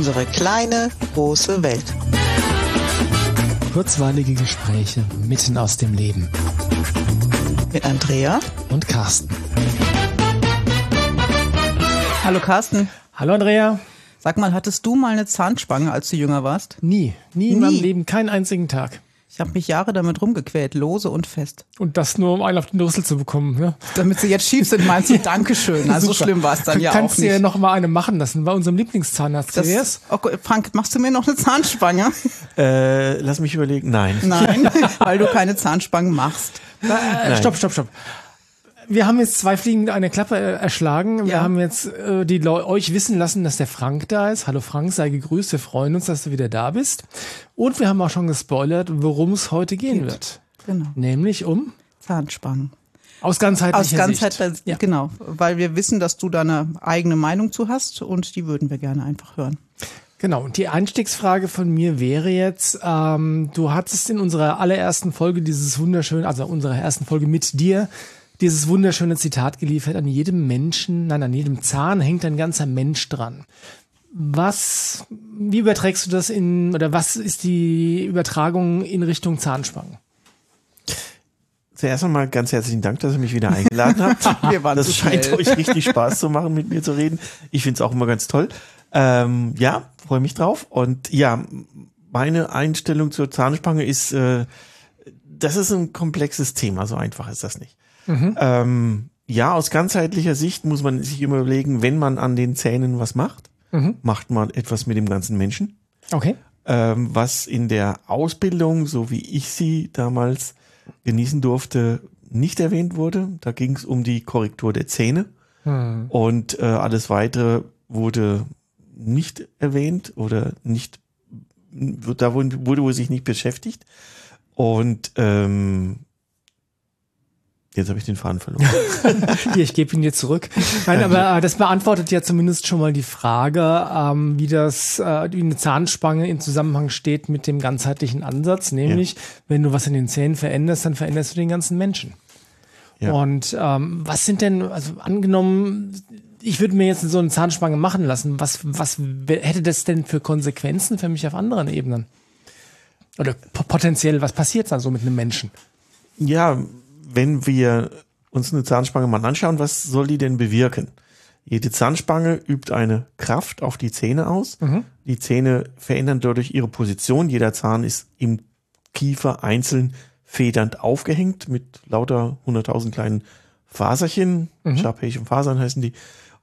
Unsere kleine, große Welt. Kurzweilige Gespräche mitten aus dem Leben. Mit Andrea und Carsten. Hallo Carsten. Hallo Andrea. Sag mal, hattest du mal eine Zahnspange, als du jünger warst? Nie. Nie in Nie. meinem Leben, keinen einzigen Tag. Ich habe mich Jahre damit rumgequält, lose und fest. Und das nur, um einen auf den Rüssel zu bekommen. Ja. Damit sie jetzt schief sind, meinst du, Dankeschön. Also so Super. schlimm war es dann ja auch Kannst du nicht. ja noch mal eine machen lassen bei unserem Lieblingszahnarzt. das, okay, Frank, machst du mir noch eine Zahnspange? Äh, lass mich überlegen. Nein. Nein, weil du keine Zahnspangen machst. Äh, stopp, stopp, stopp. Wir haben jetzt zwei Fliegen mit einer Klappe äh, erschlagen. Wir Ja. haben jetzt äh, die Leu euch wissen lassen, dass der Frank da ist. Hallo Frank, sei gegrüßt. Wir freuen uns, dass du wieder da bist. Und wir haben auch schon gespoilert, worum es heute gehen wird. Genau. Nämlich um Zahnspangen. aus ganzheitlicher Aus Sicht. Ganzheit, Ja. genau, weil wir wissen, dass du da eine eigene Meinung zu hast und die würden wir gerne einfach hören. Genau, und die Einstiegsfrage von mir wäre jetzt, ähm, du hattest in unserer allerersten Folge dieses wunderschöne, also unserer ersten Folge mit dir, dieses wunderschöne Zitat geliefert, an jedem Menschen, nein, an jedem Zahn hängt ein ganzer Mensch dran. Was, wie überträgst du das in, oder was ist die Übertragung in Richtung Zahnspangen? Zuerst einmal ganz herzlichen Dank, dass ihr mich wieder eingeladen habt. Wir waren das scheint schnell. euch richtig Spaß zu machen, mit mir zu reden. Ich finde es auch immer ganz toll. Ähm, ja, freue mich drauf. Und ja, meine Einstellung zur Zahnspange ist, äh, das ist ein komplexes Thema, so einfach ist das nicht. Ähm, ja, aus ganzheitlicher Sicht muss man sich immer überlegen, wenn man an den Zähnen was macht, macht man etwas mit dem ganzen Menschen. Okay. ähm, was in der Ausbildung, so wie ich sie damals genießen durfte, nicht erwähnt wurde. Da ging es um die Korrektur der Zähne und äh, alles weitere wurde nicht erwähnt oder nicht, da wurde, wurde wohl sich nicht beschäftigt. Und ähm, jetzt habe ich den Faden verloren. Hier, ich gebe ihn dir zurück. Nein, aber äh, das beantwortet ja zumindest schon mal die Frage, ähm, wie das, äh, wie eine Zahnspange in Zusammenhang steht mit dem ganzheitlichen Ansatz, nämlich, wenn du was in den Zähnen veränderst, dann veränderst du den ganzen Menschen. Ja. Und ähm, was sind denn, also angenommen, ich würde mir jetzt so eine Zahnspange machen lassen, was, was hätte das denn für Konsequenzen für mich auf anderen Ebenen? Oder po- potenziell, was passiert dann so mit einem Menschen? Ja, wenn wir uns eine Zahnspange mal anschauen, was soll die denn bewirken? Jede Zahnspange übt eine Kraft auf die Zähne aus. Die Zähne verändern dadurch ihre Position. Jeder Zahn ist im Kiefer einzeln federnd aufgehängt mit lauter 100.000 kleinen Faserchen. Mhm. Fasern heißen die.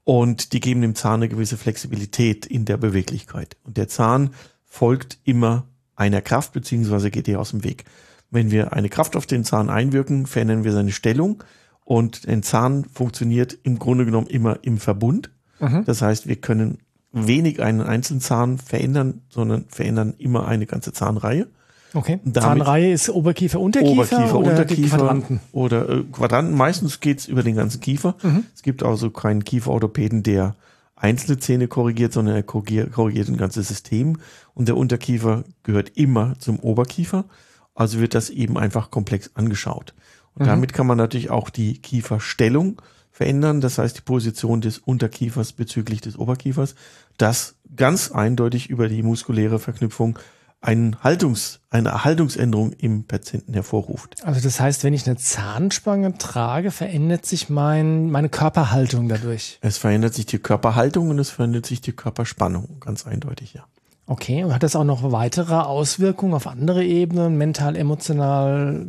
Und die geben dem Zahn eine gewisse Flexibilität in der Beweglichkeit. Und der Zahn folgt immer einer Kraft beziehungsweise geht ihr aus dem Weg. Wenn wir eine Kraft auf den Zahn einwirken, verändern wir seine Stellung und ein Zahn funktioniert im Grunde genommen immer im Verbund. Das heißt, wir können wenig einen einzelnen Zahn verändern, sondern verändern immer eine ganze Zahnreihe. Okay. Damit- Zahnreihe ist Oberkiefer, Unterkiefer, Oberkiefer, oder Unterkiefer Quadranten? oder äh, Quadranten. Meistens geht's über den ganzen Kiefer. Es gibt also keinen Kieferorthopäden, der einzelne Zähne korrigiert, sondern er korrigiert, korrigiert ein ganzes System. Und der Unterkiefer gehört immer zum Oberkiefer. Also wird das eben einfach komplex angeschaut. Und damit kann man natürlich auch die Kieferstellung verändern. Das heißt, die Position des Unterkiefers bezüglich des Oberkiefers, das ganz eindeutig über die muskuläre Verknüpfung einen Haltungs, eine Haltungsänderung im Patienten hervorruft. Also das heißt, wenn ich eine Zahnspange trage, verändert sich mein, meine Körperhaltung dadurch. Es verändert sich die Körperhaltung und es verändert sich die Körperspannung, ganz eindeutig, ja. Okay, und hat das auch noch weitere Auswirkungen auf andere Ebenen, mental, emotional,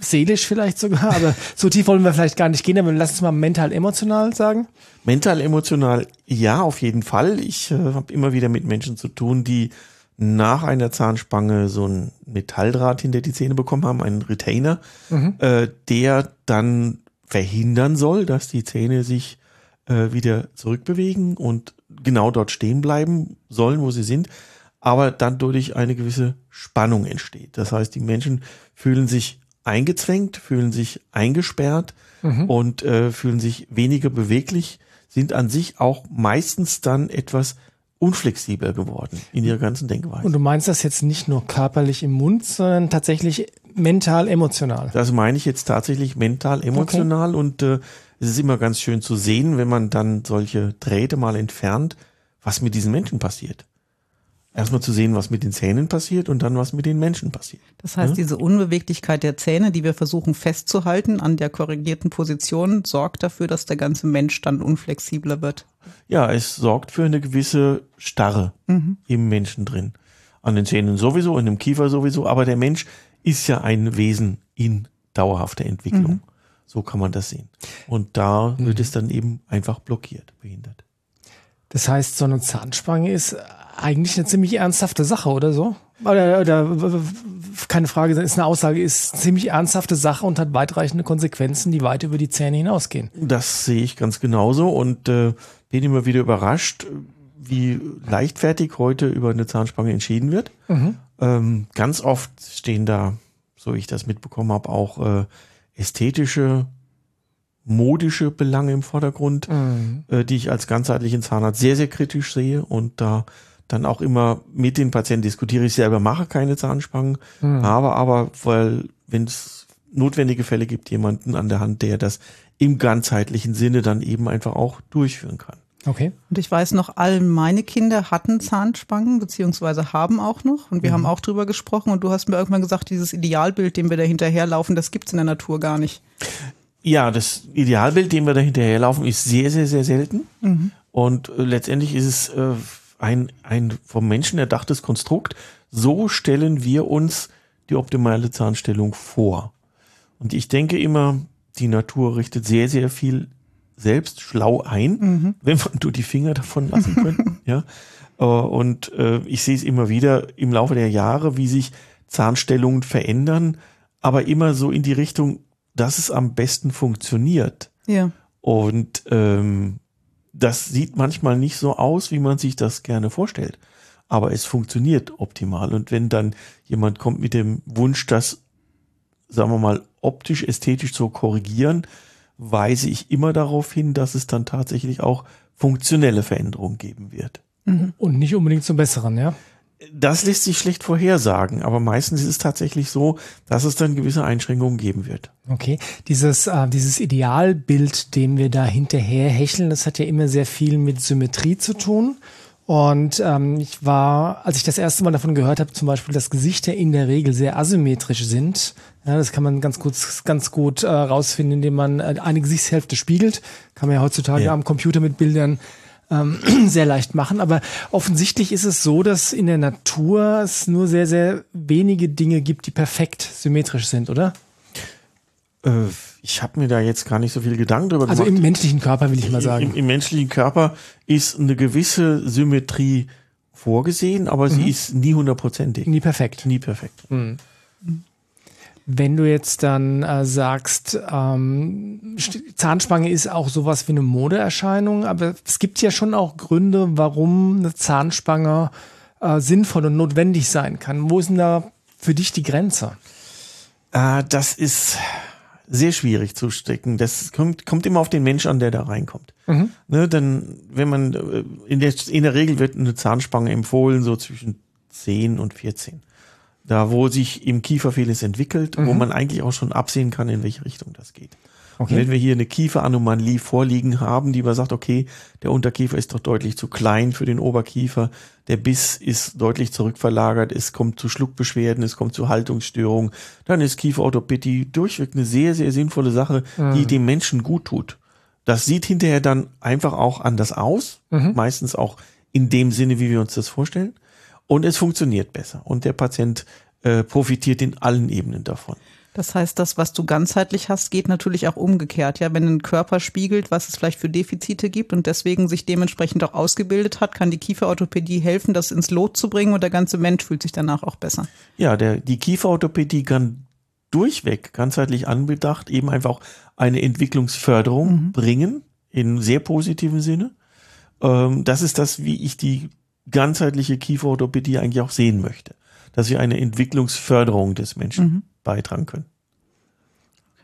seelisch vielleicht sogar? Aber so tief wollen wir vielleicht gar nicht gehen, aber lass uns mal mental, emotional sagen. Mental, emotional, ja, auf jeden Fall. Ich äh, habe immer wieder mit Menschen zu tun, die nach einer Zahnspange so ein Metalldraht hinter die Zähne bekommen haben, einen Retainer, äh, der dann verhindern soll, dass die Zähne sich äh, wieder zurückbewegen und genau dort stehen bleiben sollen, wo sie sind, aber dann dadurch eine gewisse Spannung entsteht. Das heißt, die Menschen fühlen sich eingezwängt, fühlen sich eingesperrt und äh, fühlen sich weniger beweglich, sind an sich auch meistens dann etwas unflexibler geworden in ihrer ganzen Denkweise. Und du meinst das jetzt nicht nur körperlich im Mund, sondern tatsächlich mental, emotional. Das meine ich jetzt tatsächlich mental, emotional und äh, es ist immer ganz schön zu sehen, wenn man dann solche Drähte mal entfernt was mit diesen Menschen passiert. Erstmal zu sehen, was mit den Zähnen passiert und dann, was mit den Menschen passiert. Das heißt, ja? diese Unbeweglichkeit der Zähne, die wir versuchen festzuhalten an der korrigierten Position, sorgt dafür, dass der ganze Mensch dann unflexibler wird. Ja, es sorgt für eine gewisse Starre mhm. im Menschen drin. An den Zähnen sowieso, in dem Kiefer sowieso, aber der Mensch ist ja ein Wesen in dauerhafter Entwicklung. Mhm. So kann man das sehen. Und da wird mhm. es dann eben einfach blockiert, behindert. Das heißt, so eine Zahnspange ist eigentlich eine ziemlich ernsthafte Sache, oder so? Oder, oder keine Frage, ist eine Aussage, ist eine ziemlich ernsthafte Sache und hat weitreichende Konsequenzen, die weit über die Zähne hinausgehen. Das sehe ich ganz genauso und äh, bin immer wieder überrascht, wie leichtfertig heute über eine Zahnspange entschieden wird. Mhm. Ähm, ganz oft stehen da, so ich das mitbekommen habe, auch äh, ästhetische modische Belange im Vordergrund, mhm. äh, die ich als ganzheitlichen Zahnarzt sehr, sehr kritisch sehe und da dann auch immer mit den Patienten diskutiere. Ich selber mache keine Zahnspangen, mhm. habe aber, weil wenn es notwendige Fälle gibt, jemanden an der Hand, der das im ganzheitlichen Sinne dann eben einfach auch durchführen kann. Okay. Und ich weiß noch, all meine Kinder hatten Zahnspangen, beziehungsweise haben auch noch. Und wir mhm. haben auch drüber gesprochen. Und du hast mir irgendwann gesagt, dieses Idealbild, dem wir da hinterherlaufen, das gibt's in der Natur gar nicht. Ja, das Idealbild, dem wir da hinterherlaufen, ist sehr, sehr, sehr selten. Mhm. Und äh, letztendlich ist es äh, ein, ein vom Menschen erdachtes Konstrukt. So stellen wir uns die optimale Zahnstellung vor. Und ich denke immer, die Natur richtet sehr, sehr viel selbst schlau ein, mhm. wenn man nur die Finger davon lassen könnte. ja. Äh, und äh, ich sehe es immer wieder im Laufe der Jahre, wie sich Zahnstellungen verändern, aber immer so in die Richtung, dass es am besten funktioniert. Ja. Und ähm, das sieht manchmal nicht so aus, wie man sich das gerne vorstellt. Aber es funktioniert optimal. Und wenn dann jemand kommt mit dem Wunsch, das, sagen wir mal, optisch, ästhetisch zu korrigieren, weise ich immer darauf hin, dass es dann tatsächlich auch funktionelle Veränderungen geben wird. Mhm. Und nicht unbedingt zum Besseren, ja? Das lässt sich schlecht vorhersagen, aber meistens ist es tatsächlich so, dass es dann gewisse Einschränkungen geben wird. Okay, dieses, äh, dieses Idealbild, dem wir da hinterher hecheln, das hat ja immer sehr viel mit Symmetrie zu tun. Und ähm, ich war, als ich das erste Mal davon gehört habe, zum Beispiel, dass Gesichter in der Regel sehr asymmetrisch sind. Ja, das kann man ganz gut, ganz gut äh, rausfinden, indem man äh, eine Gesichtshälfte spiegelt. Kann man ja heutzutage ja. am Computer mit Bildern ähm, sehr leicht machen. Aber offensichtlich ist es so, dass in der Natur es nur sehr, sehr wenige Dinge gibt, die perfekt symmetrisch sind, oder? Äh, ich habe mir da jetzt gar nicht so viel Gedanken drüber also gemacht. Also im menschlichen Körper will ich mal sagen. Im, Im, menschlichen Körper ist eine gewisse Symmetrie vorgesehen, aber mhm. sie ist nie hundertprozentig. Nie perfekt. Nie perfekt. Mhm. Wenn du jetzt dann äh, sagst, ähm, Zahnspange ist auch sowas wie eine Modeerscheinung, aber es gibt ja schon auch Gründe, warum eine Zahnspange äh, sinnvoll und notwendig sein kann. Wo ist denn da für dich die Grenze? Äh, das ist sehr schwierig zu stecken. Das kommt, kommt immer auf den Mensch an, der da reinkommt. Mhm. Ne, denn wenn man äh, in der, in der Regel wird eine Zahnspange empfohlen, so zwischen 10 und 14 da wo sich im Kiefer vieles entwickelt, mhm. wo man eigentlich auch schon absehen kann, in welche Richtung das geht. Okay. wenn wir hier eine Kieferanomalie vorliegen haben, die man sagt, okay, der Unterkiefer ist doch deutlich zu klein für den Oberkiefer, der Biss ist deutlich zurückverlagert, es kommt zu Schluckbeschwerden, es kommt zu Haltungsstörungen, dann ist Kieferorthopädie durchweg eine sehr, sehr sinnvolle Sache, mhm. die dem Menschen gut tut. Das sieht hinterher dann einfach auch anders aus, mhm. meistens auch in dem Sinne, wie wir uns das vorstellen und es funktioniert besser und der Patient äh, profitiert in allen Ebenen davon. Das heißt, das, was du ganzheitlich hast, geht natürlich auch umgekehrt. Ja, wenn ein Körper spiegelt, was es vielleicht für Defizite gibt und deswegen sich dementsprechend auch ausgebildet hat, kann die Kieferorthopädie helfen, das ins Lot zu bringen und der ganze Mensch fühlt sich danach auch besser. Ja, der, die Kieferorthopädie kann durchweg ganzheitlich anbedacht eben einfach eine Entwicklungsförderung mhm. bringen in sehr positiven Sinne. Ähm, das ist das, wie ich die ganzheitliche Kieferorthopädie eigentlich auch sehen möchte. Dass wir eine Entwicklungsförderung des Menschen mhm. Beitragen können.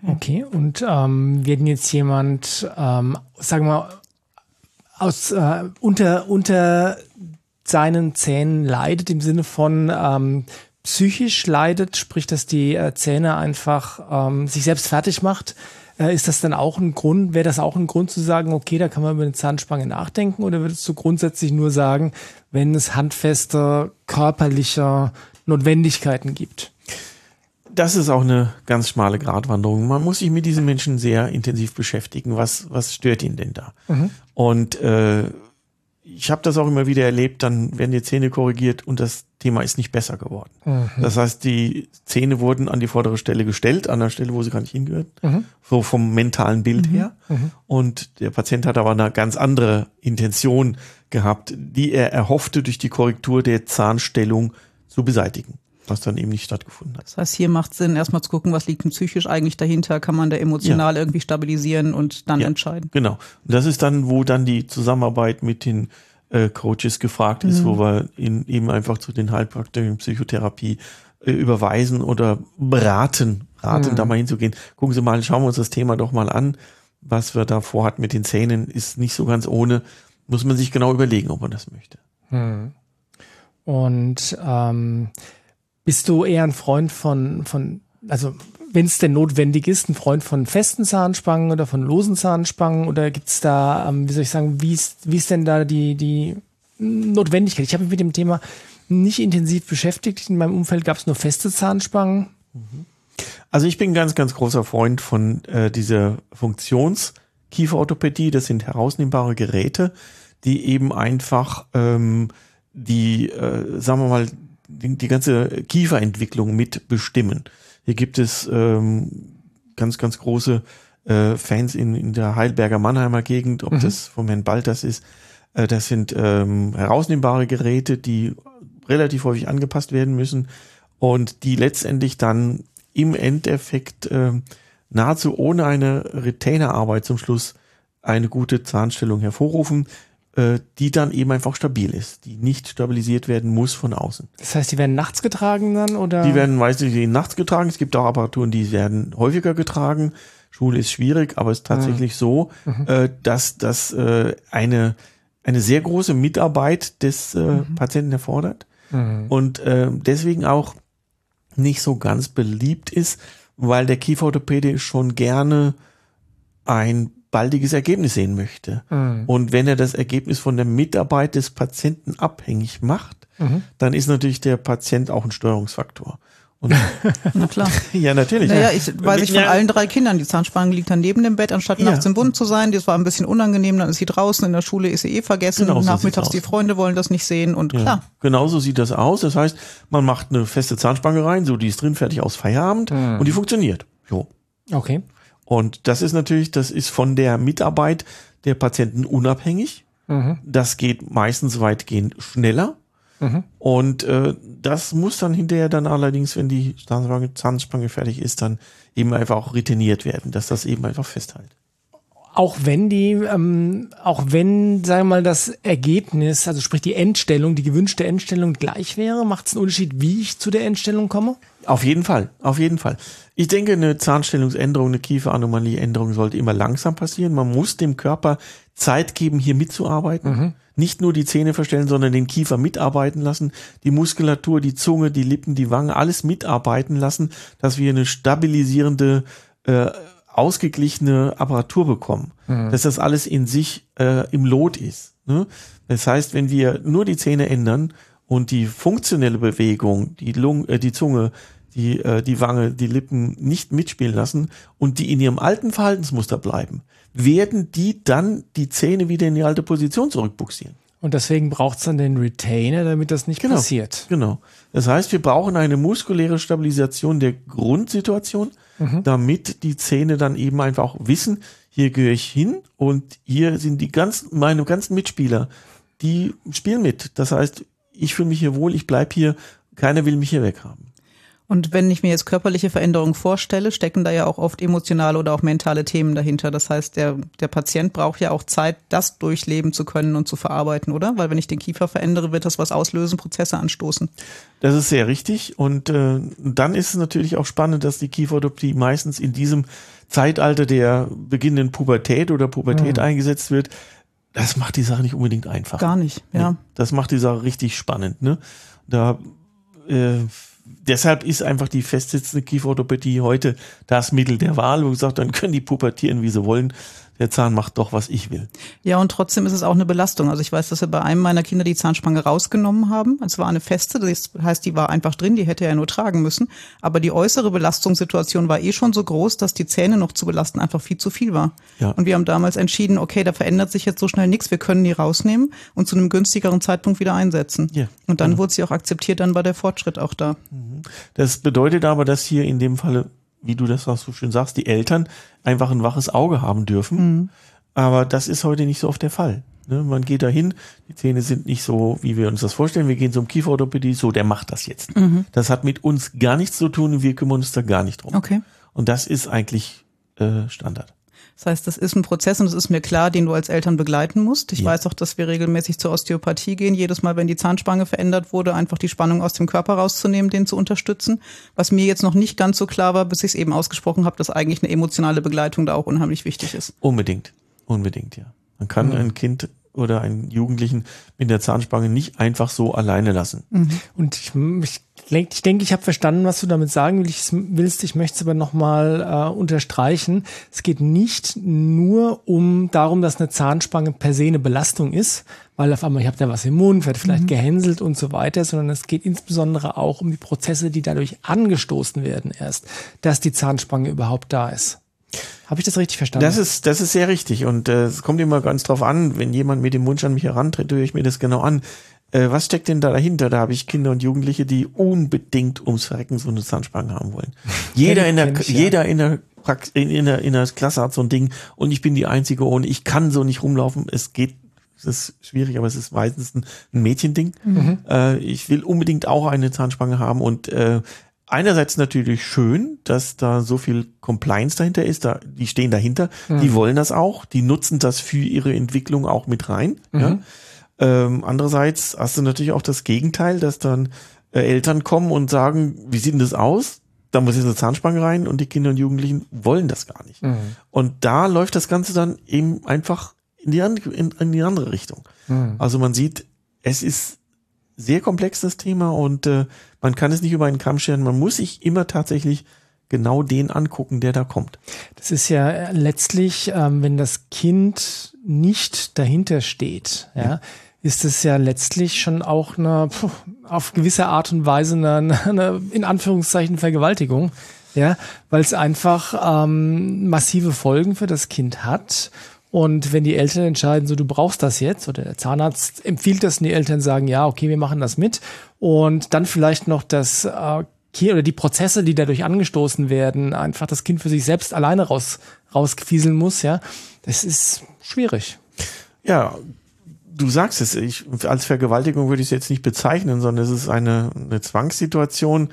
Okay, und ähm, werden jetzt jemand, ähm, sagen wir mal, aus äh, unter unter seinen Zähnen leidet im Sinne von ähm, psychisch leidet, sprich, dass die äh, Zähne einfach ähm, sich selbst fertig macht, Äh, ist das dann auch ein Grund, wäre das auch ein Grund zu sagen, okay, da kann man über eine Zahnspange nachdenken oder würdest du grundsätzlich nur sagen, wenn es handfeste körperliche Notwendigkeiten gibt? Das ist auch eine ganz schmale Gratwanderung. Man muss sich mit diesen Menschen sehr intensiv beschäftigen. Was, was stört ihn denn da? Mhm. Und äh, ich habe das auch immer wieder erlebt, dann werden die Zähne korrigiert und das Thema ist nicht besser geworden. Mhm. Das heißt, die Zähne wurden an die vordere Stelle gestellt, an der Stelle, wo sie gar nicht hingehören, mhm. so vom mentalen Bild mhm. her. Mhm. Und der Patient hat aber eine ganz andere Intention gehabt, die er erhoffte, durch die Korrektur der Zahnstellung zu beseitigen was dann eben nicht stattgefunden hat. Das heißt, hier macht es Sinn, erstmal zu gucken, was liegt denn psychisch eigentlich dahinter, kann man da emotional ja. irgendwie stabilisieren und dann ja, entscheiden. Genau. Und das ist dann, wo dann die Zusammenarbeit mit den äh, Coaches gefragt ist, mhm. wo wir ihn eben einfach zu den Heilpraktikern Psychotherapie äh, überweisen oder beraten, raten, mhm. da mal hinzugehen. Gucken Sie mal, schauen wir uns das Thema doch mal an. Was wir da vorhatten mit den Zähnen, ist nicht so ganz ohne. Muss man sich genau überlegen, ob man das möchte. Mhm. Und ähm, bist du eher ein Freund von, von also wenn es denn notwendig ist, ein Freund von festen Zahnspangen oder von losen Zahnspangen oder gibt es da, ähm, wie soll ich sagen, wie ist, wie ist denn da die, die Notwendigkeit? Ich habe mich mit dem Thema nicht intensiv beschäftigt. In meinem Umfeld gab es nur feste Zahnspangen. Also ich bin ganz, ganz großer Freund von äh, dieser Funktionskieferorthopädie. Das sind herausnehmbare Geräte, die eben einfach ähm, die, äh, sagen wir mal, die, die ganze Kieferentwicklung mit bestimmen. Hier gibt es ähm, ganz, ganz große äh, Fans in, in der Heilberger Mannheimer Gegend, ob mhm. das vom Herrn Balters ist. Äh, das sind ähm, herausnehmbare Geräte, die relativ häufig angepasst werden müssen und die letztendlich dann im Endeffekt äh, nahezu ohne eine Retainerarbeit zum Schluss eine gute Zahnstellung hervorrufen. Äh, die dann eben einfach stabil ist, die nicht stabilisiert werden muss von außen. Das heißt, die werden nachts getragen dann oder? Die werden meistens nachts getragen. Es gibt auch Apparaturen, die werden häufiger getragen. Schule ist schwierig, aber es ist tatsächlich mhm. so, mhm. Äh, dass das äh, eine eine sehr große Mitarbeit des mhm. Patienten erfordert mhm. und deswegen auch nicht so ganz beliebt ist, weil der Kieferorthopäde schon gerne ein baldiges Ergebnis sehen möchte. Mhm. Und wenn er das Ergebnis von der Mitarbeit des Patienten abhängig macht, mhm. dann ist natürlich der Patient auch ein Steuerungsfaktor. Und Na klar. ja, natürlich. Naja, ich weiß ich von allen drei Kindern, die Zahnspange liegt dann neben dem Bett, anstatt ja. nachts im Bund zu sein. Das war ein bisschen unangenehm, dann ist sie draußen, in der Schule ist sie eh vergessen, genau nachmittags die Freunde wollen das nicht sehen und ja. klar. Genauso sieht das aus. Das heißt, man macht eine feste Zahnspange rein, so die ist drin, fertig aus Feierabend mhm. und die funktioniert. Jo. Okay. Und das ist natürlich, das ist von der Mitarbeit der Patienten unabhängig. Mhm. Das geht meistens weitgehend schneller. Mhm. Und äh, das muss dann hinterher dann allerdings, wenn die Zahnspange, Zahnspange fertig ist, dann eben einfach auch retiniert werden, dass das eben einfach festhält auch wenn die, ähm, auch wenn, sagen wir mal, das Ergebnis, also sprich die Endstellung, die gewünschte Endstellung gleich wäre, macht es einen Unterschied, wie ich zu der Endstellung komme? Auf jeden Fall, auf jeden Fall. Ich denke, eine Zahnstellungsänderung, eine Kieferanomalieänderung sollte immer langsam passieren. Man muss dem Körper Zeit geben, hier mitzuarbeiten. Mhm. Nicht nur die Zähne verstellen, sondern den Kiefer mitarbeiten lassen, die Muskulatur, die Zunge, die Lippen, die Wangen, alles mitarbeiten lassen, dass wir eine stabilisierende äh, ausgeglichene Apparatur bekommen, mhm. dass das alles in sich äh, im Lot ist. Ne? Das heißt, wenn wir nur die Zähne ändern und die funktionelle Bewegung, die, Lung, äh, die Zunge, die, äh, die Wange, die Lippen nicht mitspielen lassen und die in ihrem alten Verhaltensmuster bleiben, werden die dann die Zähne wieder in die alte Position zurückbuxieren. Und deswegen braucht es dann den Retainer, damit das nicht genau, passiert. Genau. Das heißt, wir brauchen eine muskuläre Stabilisation der Grundsituation, mhm. damit die Zähne dann eben einfach auch wissen, hier gehöre ich hin und hier sind die ganzen, meine ganzen Mitspieler, die spielen mit. Das heißt, ich fühle mich hier wohl, ich bleib hier, keiner will mich hier weghaben. Und wenn ich mir jetzt körperliche Veränderungen vorstelle, stecken da ja auch oft emotionale oder auch mentale Themen dahinter. Das heißt, der, der Patient braucht ja auch Zeit, das durchleben zu können und zu verarbeiten, oder? Weil wenn ich den Kiefer verändere, wird das was auslösen, Prozesse anstoßen. Das ist sehr richtig. Und äh, dann ist es natürlich auch spannend, dass die Kieferorthopädie meistens in diesem Zeitalter der beginnenden Pubertät oder Pubertät mhm. eingesetzt wird. Das macht die Sache nicht unbedingt einfach. Gar nicht, ja. Das macht die Sache richtig spannend. Ne? Da äh, deshalb ist einfach die festsitzende Kieferorthopädie heute das Mittel der Wahl, wo gesagt, dann können die pubertieren, wie sie wollen der Zahn macht doch, was ich will. Ja, und trotzdem ist es auch eine Belastung. Also ich weiß, dass wir bei einem meiner Kinder die Zahnspange rausgenommen haben. Es war eine feste, das heißt, die war einfach drin, die hätte er nur tragen müssen. Aber die äußere Belastungssituation war eh schon so groß, dass die Zähne noch zu belasten einfach viel zu viel war. Ja. Und wir haben damals entschieden, okay, da verändert sich jetzt so schnell nichts, wir können die rausnehmen und zu einem günstigeren Zeitpunkt wieder einsetzen. Ja. Und dann ja. wurde sie auch akzeptiert, dann war der Fortschritt auch da. Mhm. Das bedeutet aber, dass hier in dem Falle wie du das auch so schön sagst, die Eltern einfach ein waches Auge haben dürfen. Mhm. Aber das ist heute nicht so oft der Fall. Ne? Man geht dahin, die Zähne sind nicht so, wie wir uns das vorstellen. Wir gehen zum Kieferorthopädie, so, der macht das jetzt. Mhm. Das hat mit uns gar nichts zu tun und wir kümmern uns da gar nicht drum. Okay. Und das ist eigentlich äh, Standard. Das heißt, das ist ein Prozess und es ist mir klar, den du als Eltern begleiten musst. Ich ja. weiß auch, dass wir regelmäßig zur Osteopathie gehen. Jedes Mal, wenn die Zahnspange verändert wurde, einfach die Spannung aus dem Körper rauszunehmen, den zu unterstützen. Was mir jetzt noch nicht ganz so klar war, bis ich es eben ausgesprochen habe, dass eigentlich eine emotionale Begleitung da auch unheimlich wichtig ist. Unbedingt. Unbedingt, ja. Man kann mhm. ein Kind oder einen Jugendlichen mit der Zahnspange nicht einfach so alleine lassen. Mhm. Und ich, ich, ich denke, ich habe verstanden, was du damit sagen willst. Ich möchte es aber nochmal äh, unterstreichen. Es geht nicht nur um darum, dass eine Zahnspange per se eine Belastung ist, weil auf einmal, ich habe da was im Mund, werde vielleicht mhm. gehänselt und so weiter, sondern es geht insbesondere auch um die Prozesse, die dadurch angestoßen werden erst, dass die Zahnspange überhaupt da ist. Habe ich das richtig verstanden? Das ist, das ist sehr richtig. Und äh, es kommt immer ganz drauf an, wenn jemand mit dem Wunsch an mich herantritt, höre ich mir das genau an. Äh, was steckt denn da dahinter? Da habe ich Kinder und Jugendliche, die unbedingt ums Verrecken so eine Zahnspange haben wollen. jeder in der, ich, ja. jeder in der, in, in, der, in der Klasse hat so ein Ding und ich bin die Einzige und ich kann so nicht rumlaufen. Es geht es ist schwierig, aber es ist meistens ein, Mädchending. Mhm. Äh, ich will unbedingt auch eine Zahnspange haben und äh, einerseits natürlich schön, dass da so viel Compliance dahinter ist, da, die stehen dahinter, mhm. die wollen das auch, die nutzen das für ihre Entwicklung auch mit rein. Mhm. Ja. Ähm, andererseits hast du natürlich auch das Gegenteil, dass dann äh, Eltern kommen und sagen, wie sieht denn das aus? Da muss jetzt eine Zahnspange rein und die Kinder und Jugendlichen wollen das gar nicht. Mhm. Und da läuft das Ganze dann eben einfach in die, in, in die andere Richtung. Mhm. Also man sieht, es ist sehr komplex, das Thema, und äh, man kann es nicht über einen Kamm scheren. Man muss sich immer tatsächlich genau den angucken, der da kommt. Das ist ja äh, letztlich, ähm, wenn das Kind nicht dahinter steht, ja, ja ist es ja letztlich schon auch eine, puh, auf gewisse Art und Weise eine, eine in Anführungszeichen Vergewaltigung, ja, weil es einfach ähm, massive Folgen für das Kind hat und wenn die Eltern entscheiden, so du brauchst das jetzt, oder der Zahnarzt empfiehlt das und die Eltern sagen, ja, okay, wir machen das mit. Und dann vielleicht noch das äh, oder die Prozesse, die dadurch angestoßen werden, einfach das Kind für sich selbst alleine raus, rausfieseln muss, ja, das ist schwierig. Ja, du sagst es, ich, als Vergewaltigung würde ich es jetzt nicht bezeichnen, sondern es ist eine, eine Zwangssituation.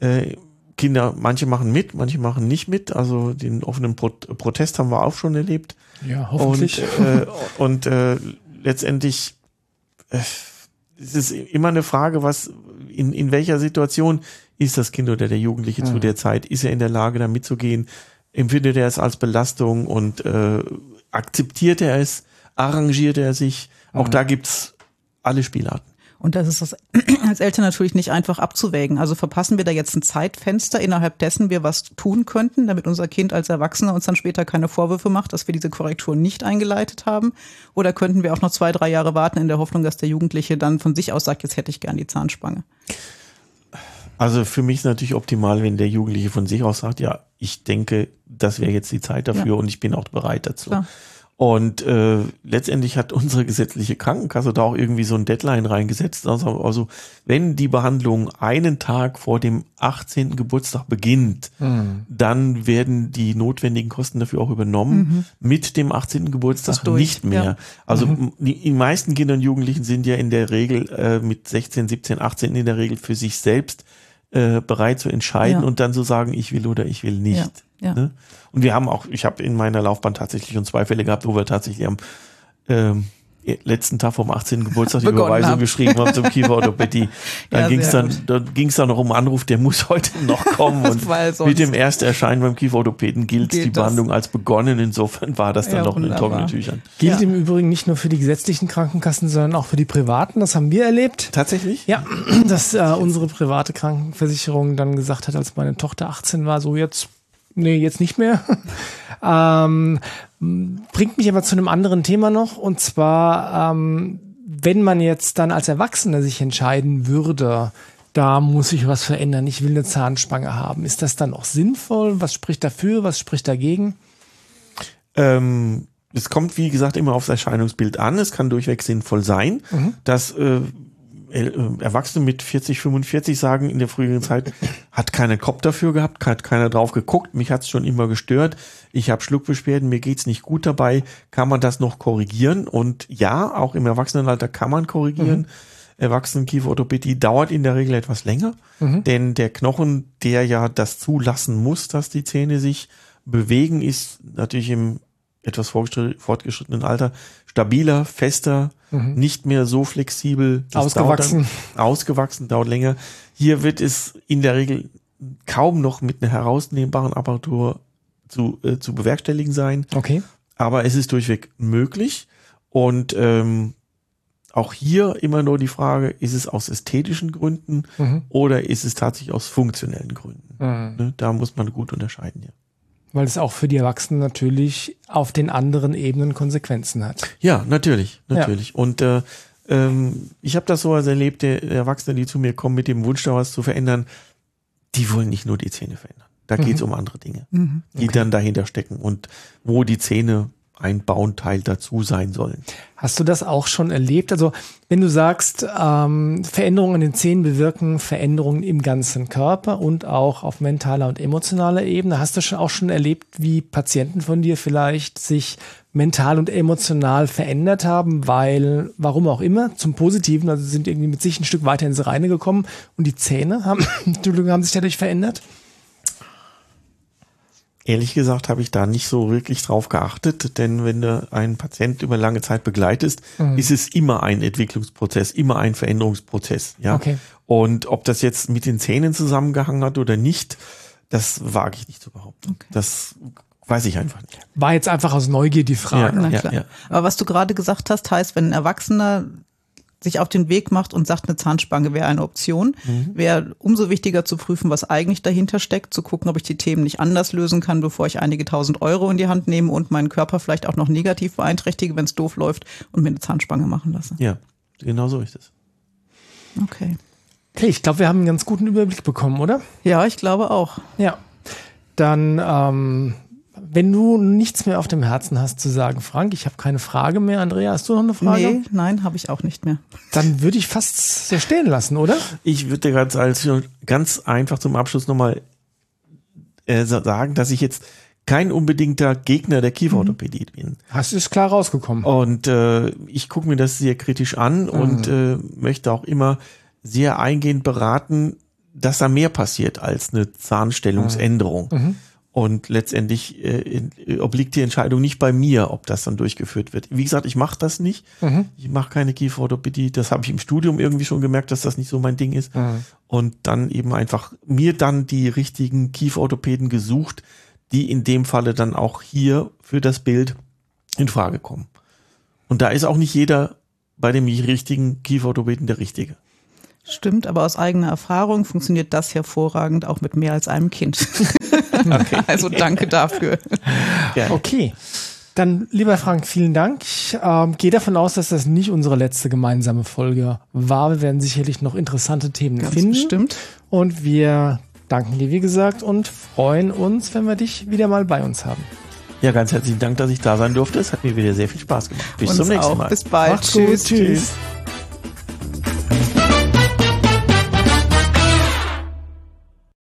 Äh, Kinder, manche machen mit, manche machen nicht mit. Also den offenen Pro Protest haben wir auch schon erlebt. Ja, hoffentlich. Und, äh, und äh, letztendlich äh, es ist immer eine Frage, was in, in welcher Situation ist das Kind oder der Jugendliche mhm. zu der Zeit? Ist er in der Lage, da mitzugehen? Empfindet er es als Belastung und äh, akzeptiert er es? Arrangiert er sich? Auch mhm. da gibt's alle Spielarten. Und das ist das als Eltern natürlich nicht einfach abzuwägen. Also verpassen wir da jetzt ein Zeitfenster, innerhalb dessen wir was tun könnten, damit unser Kind als Erwachsener uns dann später keine Vorwürfe macht, dass wir diese Korrektur nicht eingeleitet haben? Oder könnten wir auch noch zwei, drei Jahre warten in der Hoffnung, dass der Jugendliche dann von sich aus sagt, jetzt hätte ich gern die Zahnspange? Also für mich ist natürlich optimal, wenn der Jugendliche von sich aus sagt, ja, ich denke, das wäre jetzt die Zeit dafür ja. und ich bin auch bereit dazu. Klar. Und äh, letztendlich hat unsere gesetzliche Krankenkasse da auch irgendwie so ein Deadline reingesetzt. Also, also wenn die Behandlung einen Tag vor dem 18. Geburtstag beginnt, mhm. dann werden die notwendigen Kosten dafür auch übernommen. Mhm. Mit dem 18. Geburtstag nicht mehr. Ja. Also mhm. die, die, meisten Kinder und Jugendlichen sind ja in der Regel äh, mit 16, 17, 18 in der Regel für sich selbst äh, bereit zu entscheiden ja. und dann zu sagen, ich will oder ich will nicht. Ja. Ja. Ne? Und wir haben auch, ich habe in meiner Laufbahn tatsächlich schon zwei Fälle gehabt, wo wir tatsächlich am ähm, letzten Tag vom 18. Geburtstag die Überweisung hab. geschrieben habe zum Kieferorthopädie. Dann Ja, ging es dann, dann ging es dann noch um Anruf, der muss heute noch kommen. Und mit dem Ersterscheinen beim Kieferorthopäden gilt, Gilt die das. Behandlung als begonnen. Insofern war das dann Ja, noch in den trockenen Tüchern. Gilt Ja. im Übrigen nicht nur für die gesetzlichen Krankenkassen, sondern auch für die privaten. Das haben wir erlebt. Tatsächlich? Ja, dass äh, unsere private Krankenversicherung dann gesagt hat, als meine Tochter 18 war, so jetzt, nee, jetzt nicht mehr. ähm, bringt mich aber zu einem anderen Thema noch. Und zwar, ähm, wenn man jetzt dann als Erwachsener sich entscheiden würde, da muss ich was verändern, ich will eine Zahnspange haben. Ist das dann auch sinnvoll? Was spricht dafür? Was spricht dagegen? Ähm, es kommt, wie gesagt, immer aufs Erscheinungsbild an. Es kann durchweg sinnvoll sein, dass äh, El- äh, Erwachsene mit 40, 45 sagen in der früheren Zeit, hat keiner Kopf dafür gehabt, hat keiner drauf geguckt, mich hat's schon immer gestört, ich habe Schluckbeschwerden, mir geht's nicht gut dabei, kann man das noch korrigieren? Und ja, auch im Erwachsenenalter kann man korrigieren. Erwachsenenkieferorthopädie dauert in der Regel etwas länger, denn der Knochen, der ja das zulassen muss, dass die Zähne sich bewegen, ist natürlich im etwas fortgeschrittenen Alter stabiler, fester, nicht mehr so flexibel. Das Ausgewachsen. Dauert dann, ausgewachsen, dauert länger. Hier wird es in der Regel kaum noch mit einer herausnehmbaren Apparatur zu, äh, zu bewerkstelligen sein Okay. aber es ist durchweg möglich und ähm, auch hier immer nur die Frage, ist es aus ästhetischen Gründen Mhm. oder ist es tatsächlich aus funktionellen Gründen? Mhm. Ne? Da muss man gut unterscheiden. Ja, Weil es auch für die Erwachsenen natürlich auf den anderen Ebenen Konsequenzen hat. ja natürlich, Ja. natürlich. Und äh, ähm, ich habe das so als erlebt, der Erwachsene, die zu mir kommen mit dem Wunsch, da was zu verändern, die wollen nicht nur die Zähne verändern. Da geht es um andere Dinge, die dann dahinter stecken und wo die Zähne ein Bauteil dazu sein sollen. Hast du das auch schon erlebt? Also, wenn du sagst, ähm, Veränderungen an den Zähnen bewirken Veränderungen im ganzen Körper und auch auf mentaler und emotionaler Ebene, hast du schon auch schon erlebt, wie Patienten von dir vielleicht sich mental und emotional verändert haben, weil, warum auch immer, zum Positiven, also sind irgendwie mit sich ein Stück weiter ins Reine gekommen und die Zähne haben, haben sich dadurch verändert? Ehrlich gesagt habe ich da nicht so wirklich drauf geachtet, denn wenn du einen Patient über lange Zeit begleitest, Mhm. ist es immer ein Entwicklungsprozess, immer ein Veränderungsprozess. Ja? Okay. Und ob das jetzt mit den Zähnen zusammengehangen hat oder nicht, das wage ich nicht zu behaupten. Das weiß ich einfach nicht. War jetzt einfach aus Neugier die Frage. Na Ja, klar. ja. Aber was du gerade gesagt hast, heißt, wenn ein Erwachsener sich auf den Weg macht und sagt, eine Zahnspange wäre eine Option, wäre umso wichtiger zu prüfen, was eigentlich dahinter steckt, zu gucken, ob ich die Themen nicht anders lösen kann, bevor ich einige tausend Euro in die Hand nehme und meinen Körper vielleicht auch noch negativ beeinträchtige, wenn es doof läuft und mir eine Zahnspange machen lasse. Ja, genau so ist es. Okay. Okay, ich glaube, wir haben einen ganz guten Überblick bekommen, oder? Ja, ich glaube auch. Ja. Dann, ähm, wenn du nichts mehr auf dem Herzen hast zu sagen, Frank, ich habe keine Frage mehr. Andrea, hast du noch eine Frage? Nee, nein, habe ich auch nicht mehr. Dann würde ich fast sehr stehen lassen, oder? Ich würde dir ganz, ganz einfach zum Abschluss nochmal äh, sa- sagen, dass ich jetzt kein unbedingter Gegner der Kieferorthopädie bin. Hast du es klar rausgekommen? Und äh, ich gucke mir das sehr kritisch an und äh, möchte auch immer sehr eingehend beraten, dass da mehr passiert als eine Zahnstellungsänderung. Und letztendlich äh, in- obliegt die Entscheidung nicht bei mir, ob das dann durchgeführt wird. Wie gesagt, ich mache das nicht. Ich mache keine Kieferorthopädie. Das habe ich im Studium irgendwie schon gemerkt, dass das nicht so mein Ding ist. Und dann eben einfach mir dann die richtigen Kieferorthopäden gesucht, die in dem Falle dann auch hier für das Bild in Frage kommen. Und da ist auch nicht jeder bei dem richtigen Kieferorthopäden der richtige. Stimmt, aber aus eigener Erfahrung funktioniert das hervorragend auch mit mehr als einem Kind. Also danke dafür. Gerne. Okay. Dann, lieber Frank, vielen Dank. Ich ähm, gehe davon aus, dass das nicht unsere letzte gemeinsame Folge war. Wir werden sicherlich noch interessante Themen Ganz finden. bestimmt. Und wir danken dir, wie gesagt, und freuen uns, wenn wir dich wieder mal bei uns haben. Ja, ganz herzlichen Dank, dass ich da sein durfte. Es hat mir wieder sehr viel Spaß gemacht. Bis Uns zum nächsten auch. Mal. Bis bald. Macht's gut. Tschüss. Tschüss.